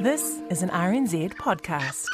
This is an RNZ podcast.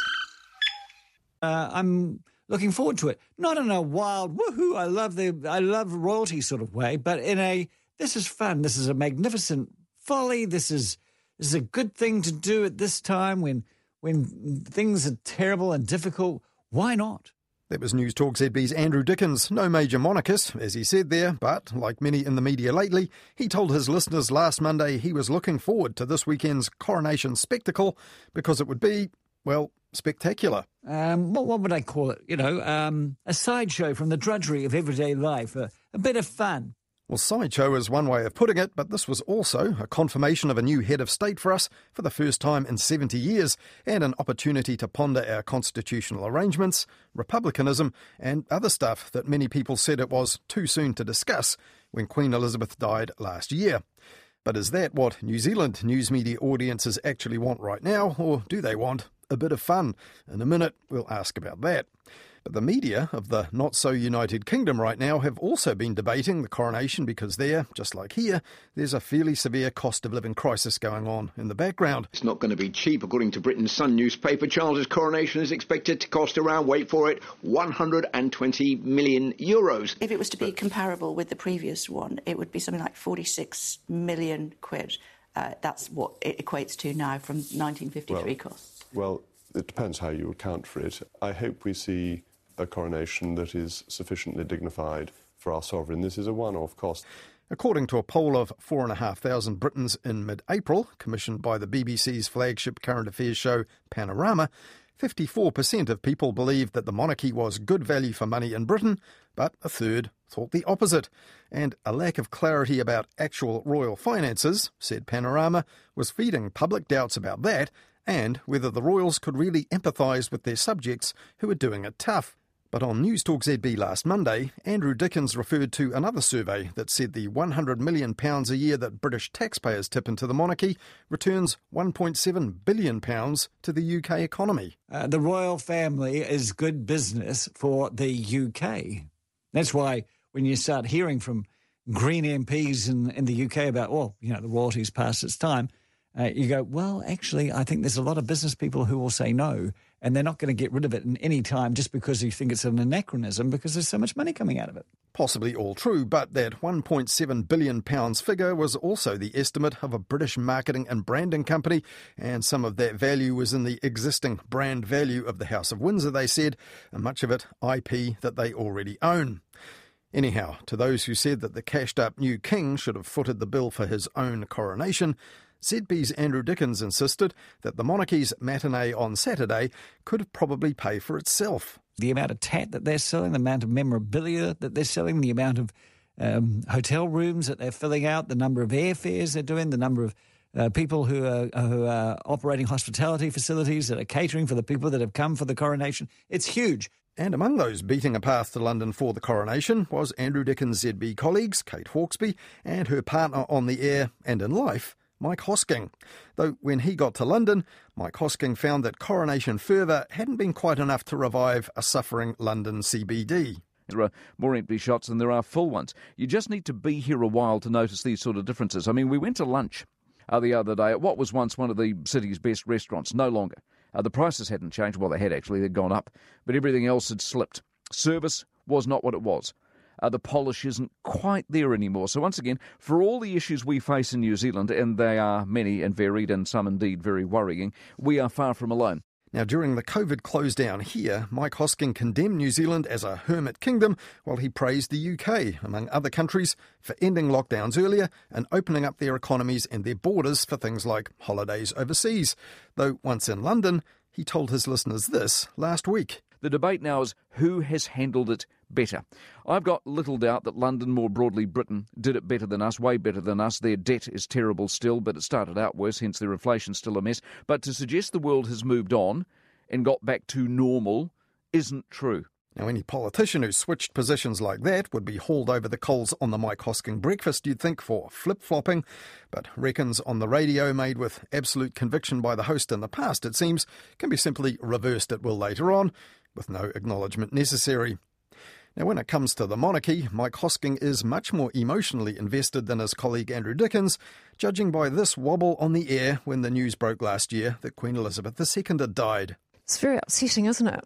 Uh, I'm looking forward to it. Not in a wild woohoo, I love the I love royalty sort of way, but in a this is fun. This is a magnificent folly. This is this is a good thing to do at this time when when things are terrible and difficult. Why not? That was News Talk ZB's Andrew Dickens, no major monarchist, as he said there, but like many in the media lately, he told his listeners last Monday he was looking forward to this weekend's coronation spectacle because it would be, well, spectacular. Um, what, what would I call it? You know, um, a sideshow from the drudgery of everyday life, a, a bit of fun. Well, sideshow is one way of putting it, but this was also a confirmation of a new head of state for us for the first time in 70 years, and an opportunity to ponder our constitutional arrangements, republicanism, and other stuff that many people said it was too soon to discuss when Queen Elizabeth died last year. But is that what New Zealand news media audiences actually want right now, or do they want a bit of fun? In a minute, we'll ask about that. But the media of the not so United Kingdom right now have also been debating the coronation because there, just like here, there's a fairly severe cost of living crisis going on in the background. It's not going to be cheap. According to Britain's Sun newspaper, Charles's coronation is expected to cost around, wait for it, 120 million euros. If it was to be comparable with the previous one, it would be something like 46 million quid. Uh, that's what it equates to now from 1953 well, costs. Well, it depends how you account for it. I hope we see a coronation that is sufficiently dignified for our sovereign. This is a one off cost. According to a poll of 4,500 Britons in mid April, commissioned by the BBC's flagship current affairs show Panorama, 54% of people believed that the monarchy was good value for money in Britain, but a third thought the opposite. And a lack of clarity about actual royal finances, said Panorama, was feeding public doubts about that and whether the royals could really empathise with their subjects who were doing it tough. But on News Talk ZB last Monday, Andrew Dickens referred to another survey that said the £100 million a year that British taxpayers tip into the monarchy returns £1.7 billion to the UK economy. Uh, the royal family is good business for the UK. That's why when you start hearing from Green MPs in, in the UK about, well, you know, the royalty's past its time, uh, you go, well, actually, I think there's a lot of business people who will say no, and they're not going to get rid of it in any time just because you think it's an anachronism because there's so much money coming out of it. Possibly all true, but that £1.7 billion figure was also the estimate of a British marketing and branding company, and some of that value was in the existing brand value of the House of Windsor, they said, and much of it IP that they already own. Anyhow, to those who said that the cashed up new king should have footed the bill for his own coronation, ZB's Andrew Dickens insisted that the monarchy's matinee on Saturday could probably pay for itself. The amount of tat that they're selling, the amount of memorabilia that they're selling, the amount of um, hotel rooms that they're filling out, the number of airfares they're doing, the number of uh, people who are, who are operating hospitality facilities that are catering for the people that have come for the coronation. It's huge. And among those beating a path to London for the coronation was Andrew Dickens' ZB colleagues, Kate Hawkesby, and her partner on the air and in life, Mike Hosking. Though when he got to London, Mike Hosking found that coronation fervour hadn't been quite enough to revive a suffering London CBD. There are more empty shots than there are full ones. You just need to be here a while to notice these sort of differences. I mean, we went to lunch uh, the other day at what was once one of the city's best restaurants, no longer. Uh, the prices hadn't changed. Well, they had actually, they'd gone up, but everything else had slipped. Service was not what it was uh, the polish isn't quite there anymore. So, once again, for all the issues we face in New Zealand, and they are many and varied, and some indeed very worrying, we are far from alone. Now, during the COVID close down here, Mike Hosking condemned New Zealand as a hermit kingdom while he praised the UK, among other countries, for ending lockdowns earlier and opening up their economies and their borders for things like holidays overseas. Though once in London, he told his listeners this last week. The debate now is who has handled it better. I've got little doubt that London, more broadly Britain, did it better than us, way better than us. Their debt is terrible still, but it started out worse, hence their inflation's still a mess. But to suggest the world has moved on and got back to normal isn't true. Now, any politician who switched positions like that would be hauled over the coals on the Mike Hosking breakfast, you'd think, for flip flopping. But reckons on the radio made with absolute conviction by the host in the past, it seems, can be simply reversed at will later on with no acknowledgement necessary. Now, when it comes to the monarchy, Mike Hosking is much more emotionally invested than his colleague Andrew Dickens, judging by this wobble on the air when the news broke last year that Queen Elizabeth II had died. It's very upsetting, isn't it?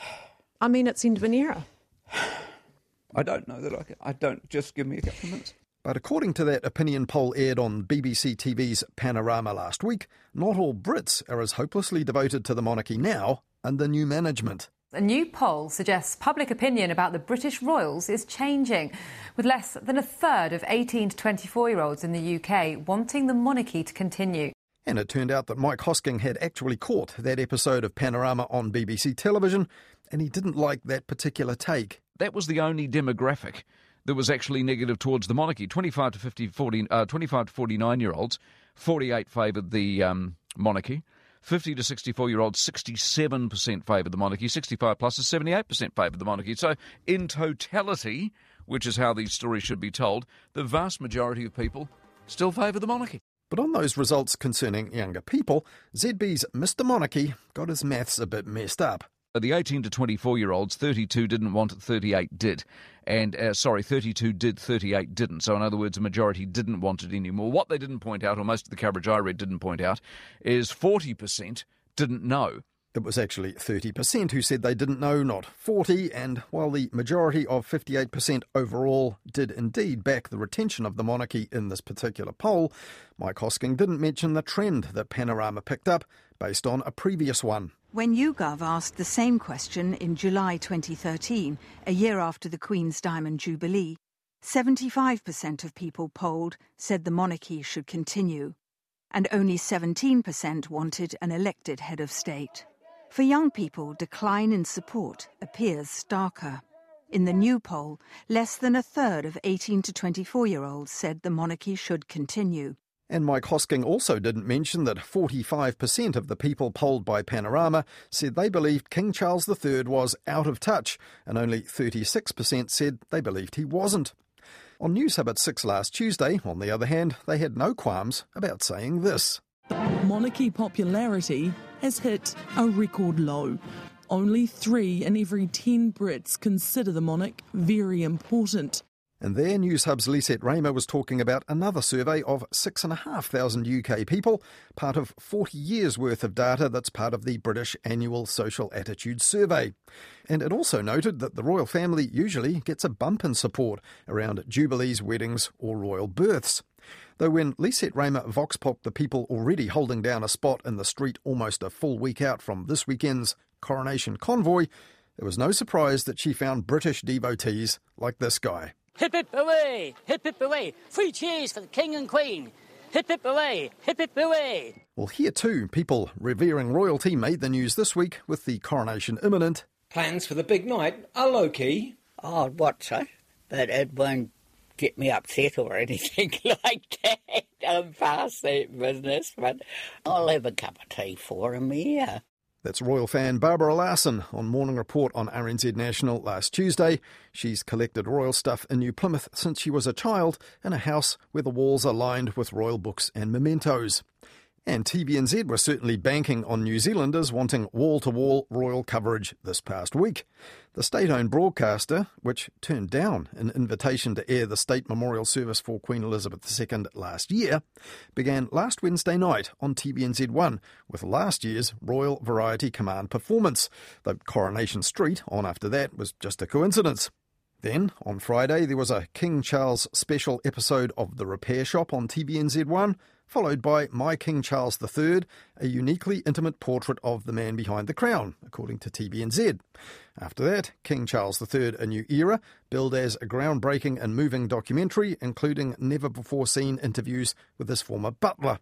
I mean, it's end of an era. I don't know that I can. I don't. Just give me a couple of minutes. But according to that opinion poll aired on BBC TV's Panorama last week, not all Brits are as hopelessly devoted to the monarchy now under new management. A new poll suggests public opinion about the British royals is changing, with less than a third of 18 to 24 year olds in the UK wanting the monarchy to continue. And it turned out that Mike Hosking had actually caught that episode of Panorama on BBC television, and he didn't like that particular take. That was the only demographic that was actually negative towards the monarchy. 25 to 50, 40, uh, 25 to 49 year olds, 48 favoured the um, monarchy. 50 to 64 year olds, 67% favoured the monarchy. 65 plus is 78% favoured the monarchy. So, in totality, which is how these stories should be told, the vast majority of people still favour the monarchy. But on those results concerning younger people, ZB's Mr. Monarchy got his maths a bit messed up. The 18 to 24 year olds, 32 didn't want it, 38 did. And, uh, sorry, 32 did, 38 didn't. So, in other words, a majority didn't want it anymore. What they didn't point out, or most of the coverage I read didn't point out, is 40% didn't know. It was actually 30% who said they didn't know, not 40, and while the majority of 58% overall did indeed back the retention of the monarchy in this particular poll, Mike Hosking didn't mention the trend that Panorama picked up based on a previous one. When YouGov asked the same question in July 2013, a year after the Queen's Diamond Jubilee, 75% of people polled said the monarchy should continue, and only 17% wanted an elected head of state. For young people, decline in support appears starker. In the new poll, less than a third of 18 to 24 year olds said the monarchy should continue. And Mike Hosking also didn't mention that 45% of the people polled by Panorama said they believed King Charles III was out of touch, and only 36% said they believed he wasn't. On Newshub at 6 last Tuesday, on the other hand, they had no qualms about saying this. Monarchy popularity has hit a record low. Only three in every 10 Brits consider the monarch very important. And there, Newshub's Lisette Reymer was talking about another survey of 6,500 UK people, part of 40 years' worth of data that's part of the British Annual Social Attitude Survey. And it also noted that the royal family usually gets a bump in support around jubilees, weddings, or royal births. Though when Lisette Reymer vox popped the people already holding down a spot in the street almost a full week out from this weekend's coronation convoy, there was no surprise that she found British devotees like this guy. Hip hip away! Hip hip away! Three cheers for the King and Queen! Hip hip away! Hip hip away! Well, here too, people revering royalty made the news this week with the coronation imminent. Plans for the big night are low key. Oh, I'd watch it, but it won't get me upset or anything like that. I'm past that business, but I'll have a cup of tea for him, yeah. That's royal fan Barbara Larson on Morning Report on RNZ National last Tuesday. She's collected royal stuff in New Plymouth since she was a child in a house where the walls are lined with royal books and mementos. And TVNZ were certainly banking on New Zealanders wanting wall to wall royal coverage this past week. The state owned broadcaster, which turned down an invitation to air the state memorial service for Queen Elizabeth II last year, began last Wednesday night on TVNZ1 with last year's Royal Variety Command performance. The Coronation Street on after that was just a coincidence. Then, on Friday, there was a King Charles special episode of The Repair Shop on TVNZ1, followed by My King Charles III, a uniquely intimate portrait of the man behind the crown, according to TVNZ. After that, King Charles III, A New Era, billed as a groundbreaking and moving documentary, including never before seen interviews with his former butler.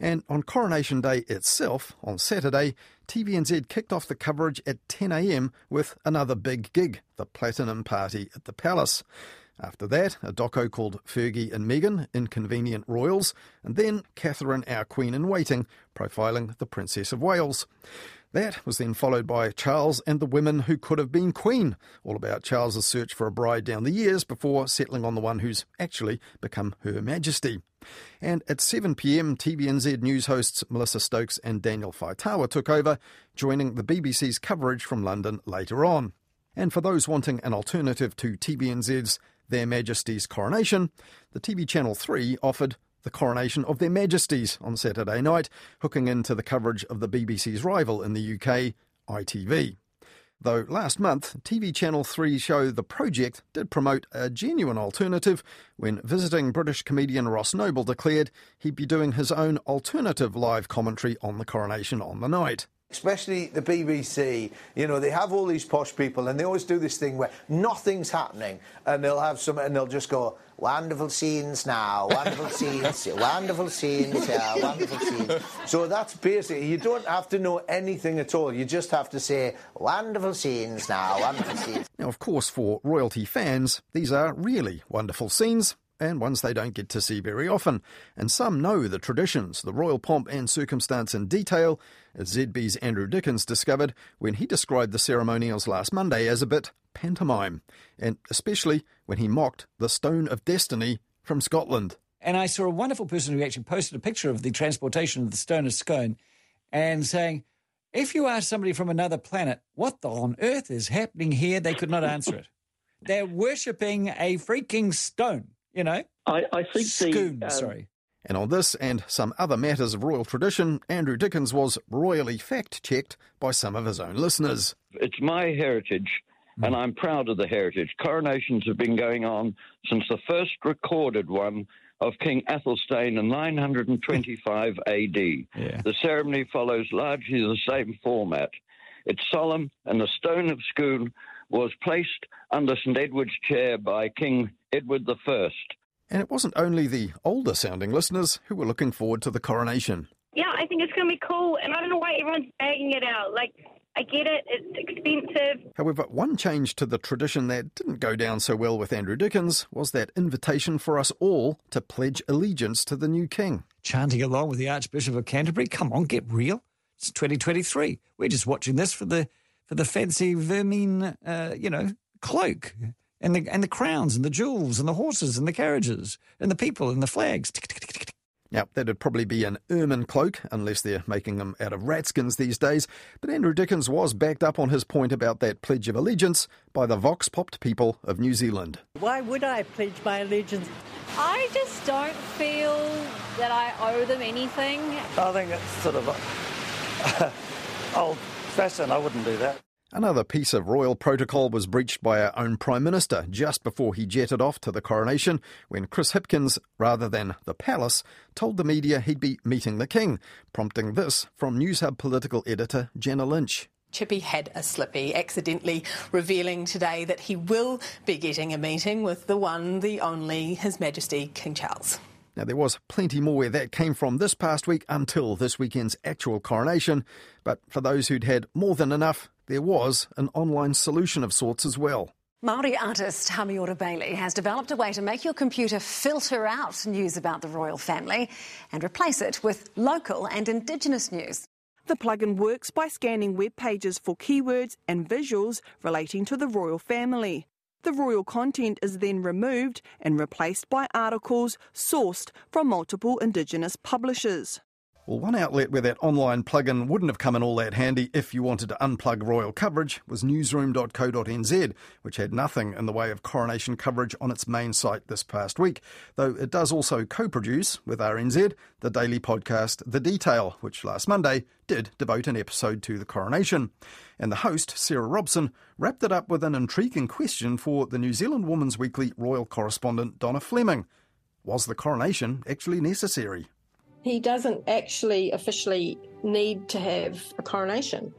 And on Coronation Day itself, on Saturday, TVNZ kicked off the coverage at 10am with another big gig, the Platinum Party at the Palace. After that, a doco called Fergie and Meghan, Inconvenient Royals, and then Catherine, Our Queen in Waiting, profiling the Princess of Wales. That was then followed by Charles and the Women Who Could Have Been Queen, all about Charles's search for a bride down the years before settling on the one who's actually become Her Majesty. And at 7pm, TVNZ news hosts Melissa Stokes and Daniel Faitaua took over, joining the BBC's coverage from London later on. And for those wanting an alternative to TVNZ's Their Majesty's Coronation, the TV Channel 3 offered the coronation of Their Majesties on Saturday night, hooking into the coverage of the BBC's rival in the UK, ITV. Though last month, TV Channel 3 show The Project did promote a genuine alternative when visiting British comedian Ross Noble declared he'd be doing his own alternative live commentary on the coronation on the night especially the BBC, you know, they have all these posh people and they always do this thing where nothing's happening and they'll have some and they'll just go, wonderful scenes now, wonderful scenes, wonderful scenes, yeah, wonderful scenes. So that's basically, you don't have to know anything at all. You just have to say, wonderful scenes now, wonderful scenes. Now, of course, for royalty fans, these are really wonderful scenes and ones they don't get to see very often. And some know the traditions, the royal pomp and circumstance in detail, as ZB's Andrew Dickens discovered when he described the ceremonials last Monday as a bit pantomime, and especially when he mocked the Stone of Destiny from Scotland. And I saw a wonderful person who actually posted a picture of the transportation of the Stone of Scone and saying, if you ask somebody from another planet, what the on earth is happening here, they could not answer it. They're worshipping a freaking stone. You know? I, I think Scoon, the. Um, sorry. And on this and some other matters of royal tradition, Andrew Dickens was royally fact checked by some of his own listeners. It's my heritage, and I'm proud of the heritage. Coronations have been going on since the first recorded one of King Athelstan in 925 AD. Yeah. The ceremony follows largely the same format. It's solemn, and the stone of Scone was placed under St Edward's chair by King Edward I. And it wasn't only the older sounding listeners who were looking forward to the coronation. Yeah, I think it's going to be cool, and I don't know why everyone's bagging it out. Like, I get it, it's expensive. However, one change to the tradition that didn't go down so well with Andrew Dickens was that invitation for us all to pledge allegiance to the new king. Chanting along with the Archbishop of Canterbury. Come on, get real. It's 2023. We're just watching this for the for the fancy vermine, uh, you know, cloak and the and the crowns and the jewels and the horses and the carriages and the people and the flags. Now, that'd probably be an ermine cloak, unless they're making them out of ratskins these days. But Andrew Dickens was backed up on his point about that Pledge of Allegiance by the vox popped people of New Zealand. Why would I pledge my allegiance? I just don't feel that I owe them anything. I think it's sort of old fashioned. I wouldn't do that. Another piece of royal protocol was breached by our own Prime Minister just before he jetted off to the coronation when Chris Hipkins, rather than the palace, told the media he'd be meeting the King, prompting this from Newshub political editor Jenna Lynch. Chippy had a slippy, accidentally revealing today that he will be getting a meeting with the one, the only, His Majesty King Charles. Now, there was plenty more where that came from this past week until this weekend's actual coronation, but for those who'd had more than enough, there was an online solution of sorts as well. Maori artist Hamiora Bailey has developed a way to make your computer filter out news about the royal family and replace it with local and Indigenous news. The plugin works by scanning web pages for keywords and visuals relating to the royal family. The royal content is then removed and replaced by articles sourced from multiple Indigenous publishers. Well, one outlet where that online plugin wouldn't have come in all that handy if you wanted to unplug royal coverage was newsroom.co.nz, which had nothing in the way of coronation coverage on its main site this past week, though it does also co produce with RNZ the daily podcast The Detail, which last Monday did devote an episode to the coronation. And the host, Sarah Robson, wrapped it up with an intriguing question for the New Zealand Woman's Weekly royal correspondent Donna Fleming. Was the coronation actually necessary? He doesn't actually officially need to have a coronation.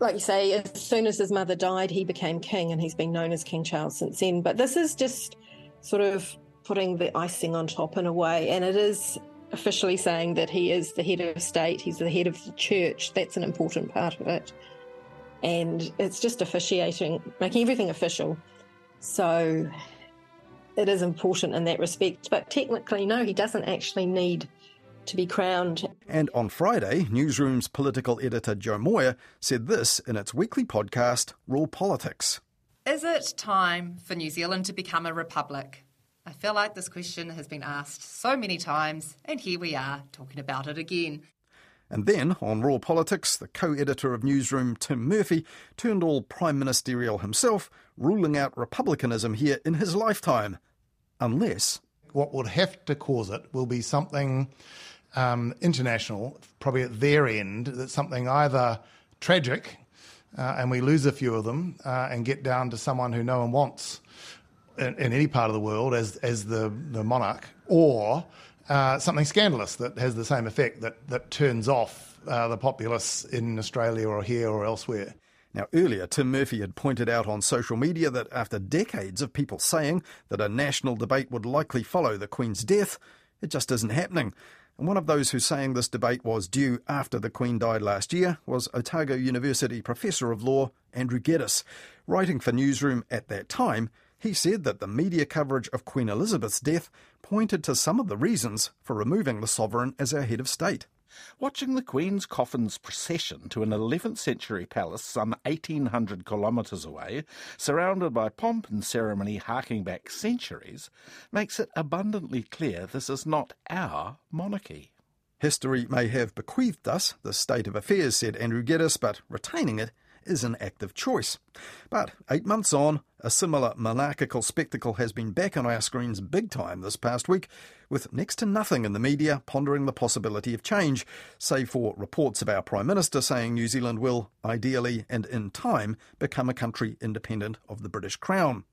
Like you say, as soon as his mother died, he became king and he's been known as King Charles since then. But this is just sort of putting the icing on top in a way. And it is officially saying that he is the head of state, he's the head of the church. That's an important part of it. And it's just officiating, making everything official. So it is important in that respect. But technically, no, he doesn't actually need to be crowned. And on Friday, Newsroom's political editor Jo Moir said this in its weekly podcast, Raw Politics. Is it time for New Zealand to become a republic? I feel like this question has been asked so many times, and here we are talking about it again. And then, on Raw Politics, the co editor of Newsroom, Tim Murphy, turned all prime ministerial himself, ruling out republicanism here in his lifetime. Unless. What would have to cause it will be something um, international, probably at their end, that's something either tragic, uh, and we lose a few of them, uh, and get down to someone who no one wants in, in any part of the world as, as the, the monarch, or uh, something scandalous that has the same effect that, that turns off uh, the populace in Australia or here or elsewhere. Now, earlier, Tim Murphy had pointed out on social media that after decades of people saying that a national debate would likely follow the Queen's death, it just isn't happening. And one of those who's saying this debate was due after the Queen died last year was Otago University Professor of Law Andrew Geddis. Writing for Newsroom at that time, he said that the media coverage of Queen Elizabeth's death pointed to some of the reasons for removing the sovereign as our head of state. Watching the Queen's coffin's procession to an 11th century palace some 1800 kilometres away, surrounded by pomp and ceremony harking back centuries, makes it abundantly clear this is not our monarchy. History may have bequeathed us the state of affairs, said Andrew Geddis, but retaining it is an active choice. But eight months on, a similar monarchical spectacle has been back on our screens big time this past week, with next to nothing in the media pondering the possibility of change, save for reports of our Prime Minister saying New Zealand will, ideally and in time, become a country independent of the British Crown.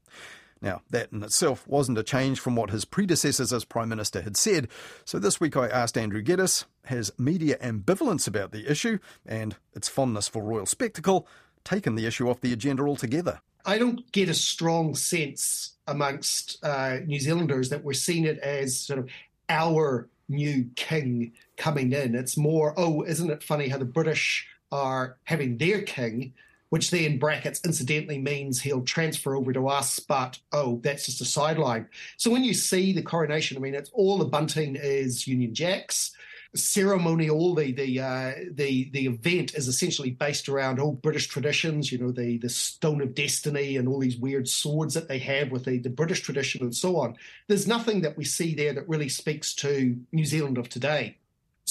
Now, that in itself wasn't a change from what his predecessors as Prime Minister had said, so this week I asked Andrew Geddis, has media ambivalence about the issue and its fondness for royal spectacle taken the issue off the agenda altogether? I don't get a strong sense amongst uh, New Zealanders that we're seeing it as sort of our new king coming in. It's more, oh, isn't it funny how the British are having their king which then brackets incidentally means he'll transfer over to us, but oh, that's just a sideline. So when you see the coronation, I mean, it's all the bunting is Union Jacks. Ceremony, all the the uh, the the event is essentially based around old British traditions. You know, the the Stone of Destiny and all these weird swords that they have with the, the British tradition and so on. There's nothing that we see there that really speaks to New Zealand of today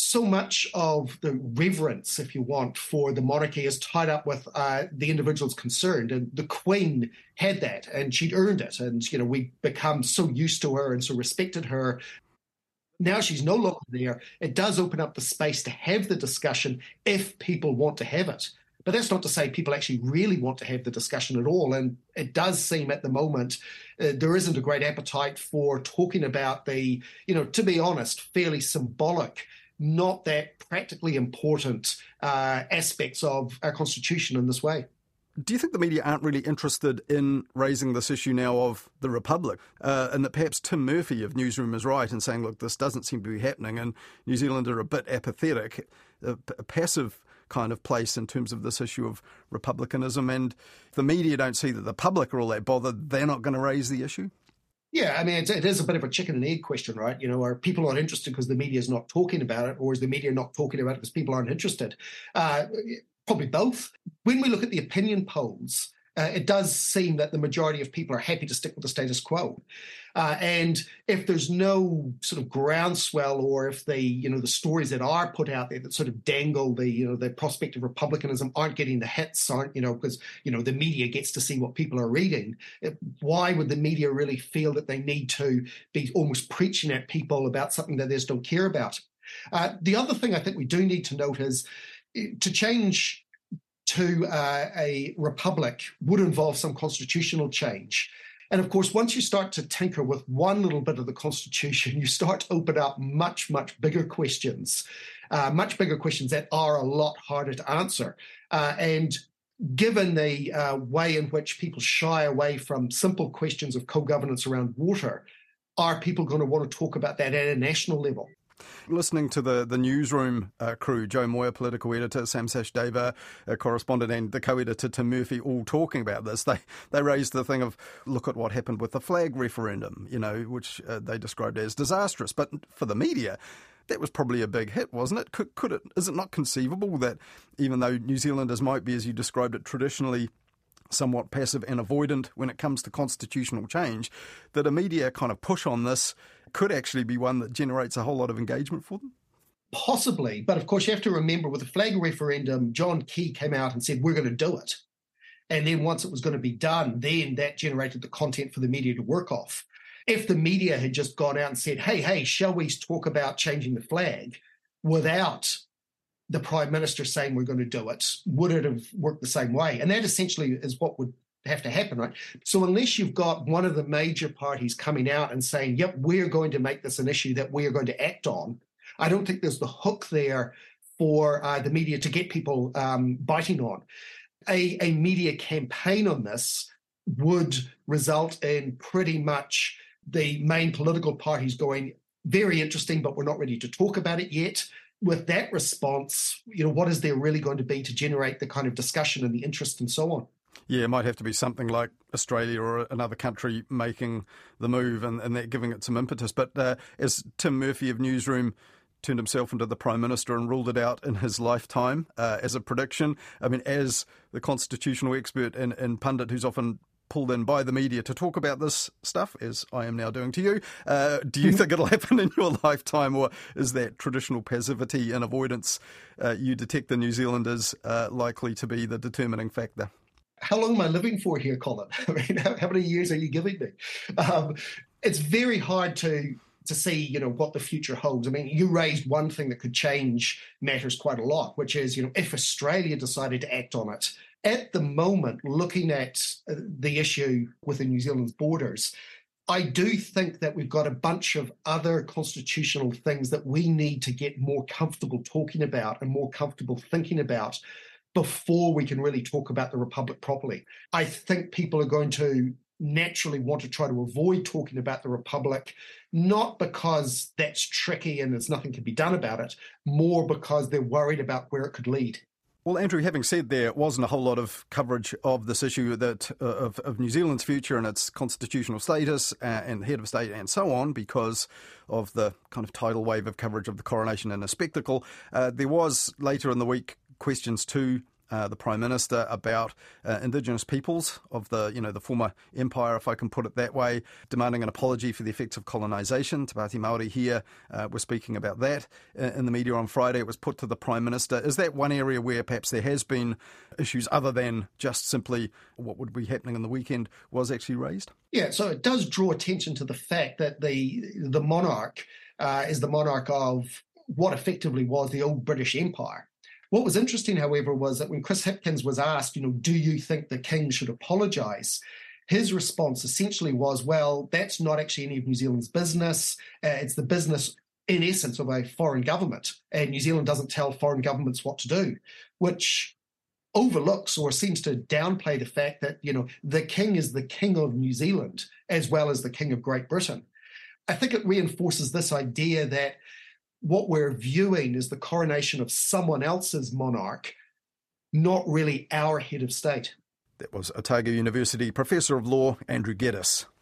so much of the reverence, if you want, for the monarchy is tied up with uh, the individuals concerned. And the Queen had that, and she'd earned it. And, you know, we become so used to her and so respected her. Now she's no longer there. It does open up the space to have the discussion if people want to have it. But that's not to say people actually really want to have the discussion at all. And it does seem at the moment uh, there isn't a great appetite for talking about the, you know, to be honest, fairly symbolic not that practically important uh, aspects of our constitution in this way. Do you think the media aren't really interested in raising this issue now of the Republic? Uh, and that perhaps Tim Murphy of Newsroom is right in saying, look, this doesn't seem to be happening, and New Zealand are a bit apathetic, a, a passive kind of place in terms of this issue of republicanism. And the media don't see that the public are all that bothered, they're not going to raise the issue? Yeah, I mean, it's, it is a bit of a chicken and egg question, right? You know, are people not interested because the media is not talking about it, or is the media not talking about it because people aren't interested? Uh, probably both. When we look at the opinion polls, uh, it does seem that the majority of people are happy to stick with the status quo. Uh, and if there's no sort of groundswell, or if the you know the stories that are put out there that sort of dangle the you know the prospect of republicanism aren't getting the hits, aren't you know because you know the media gets to see what people are reading. It, why would the media really feel that they need to be almost preaching at people about something that they just don't care about? Uh, the other thing I think we do need to note is eh, to change to uh, a republic would involve some constitutional change. And of course, once you start to tinker with one little bit of the Constitution, you start to open up much, much bigger questions, uh, much bigger questions that are a lot harder to answer. Uh, and given the uh, way in which people shy away from simple questions of co governance around water, are people going to want to talk about that at a national level? Listening to the, the newsroom uh, crew, Jo Moir, political editor, Sam Sachdeva, uh, correspondent, and the co-editor Tim Murphy, all talking about this, they they raised the thing of look at what happened with the flag referendum, you know, which uh, they described as disastrous. But for the media, that was probably a big hit, wasn't it? Could, could it? Is it not conceivable that even though New Zealanders might be, as you described it, traditionally somewhat passive and avoidant when it comes to constitutional change, that a media kind of push on this could actually be one that generates a whole lot of engagement for them? Possibly, but of course, you have to remember with the flag referendum, John Key came out and said, We're going to do it. And then once it was going to be done, then that generated the content for the media to work off. If the media had just gone out and said, Hey, hey, shall we talk about changing the flag without the Prime Minister saying we're going to do it, would it have worked the same way? And that essentially is what would have to happen, right? So unless you've got one of the major parties coming out and saying, Yep, we're going to make this an issue that we are going to act on I don't think there's the hook there for uh, the media to get people um, biting on. A, a media campaign on this would result in pretty much the main political parties going, very interesting, but we're not ready to talk about it yet. With that response, you know, what is there really going to be to generate the kind of discussion and the interest and so on? Yeah, it might have to be something like Australia or another country making the move and, and that giving it some impetus. But uh, as Tim Murphy of Newsroom turned himself into the Prime Minister and ruled it out in his lifetime uh, as a prediction. I mean, as the constitutional expert and, and, pundit who's often pulled in by the media to talk about this stuff, as I am now doing to you, uh, do you think it'll happen in your lifetime, or is that traditional passivity and avoidance uh, you detect in New Zealanders uh, likely to be the determining factor? How long am I living for here, Colin? I mean, how, how many years are you giving me? Um, it's very hard to to see, you know, what the future holds. I mean, you raised one thing that could change matters quite a lot, which is, you know, if Australia decided to act on it. At the moment, looking at uh, the issue within New Zealand's borders, I do think that we've got a bunch of other constitutional things that we need to get more comfortable talking about and more comfortable thinking about before we can really talk about the Republic properly. I think people are going to naturally want to try to avoid talking about the Republic, not because that's tricky and there's nothing can be done about it, more because they're worried about where it could lead. Well, Andrew, having said there wasn't a whole lot of coverage of this issue that uh, of, of, New Zealand's future and its constitutional status uh, and head of state and so on because of the kind of tidal wave of coverage of the coronation and a spectacle. Uh, there was later in the week questions to uh, the Prime Minister about uh, Indigenous peoples of the, you know, the former empire, if I can put it that way, demanding an apology for the effects of colonisation. Te Pāti Māori here uh, were speaking about that in the media on Friday. It was put to the Prime Minister. Is that one area where perhaps there has been issues other than just simply what would be happening in the weekend was actually raised? Yeah, so it does draw attention to the fact that the the monarch uh, is the monarch of what effectively was the old British Empire. What was interesting, however, was that when Chris Hipkins was asked, you know, do you think the king should apologise? His response essentially was, well, that's not actually any of New Zealand's business. Uh, it's the business, in essence, of a foreign government. And New Zealand doesn't tell foreign governments what to do, which overlooks or seems to downplay the fact that, you know, the king is the king of New Zealand as well as the king of Great Britain. I think it reinforces this idea that what we're viewing is the coronation of someone else's monarch, not really our head of state. That was Otago University Professor of Law Andrew Geddis.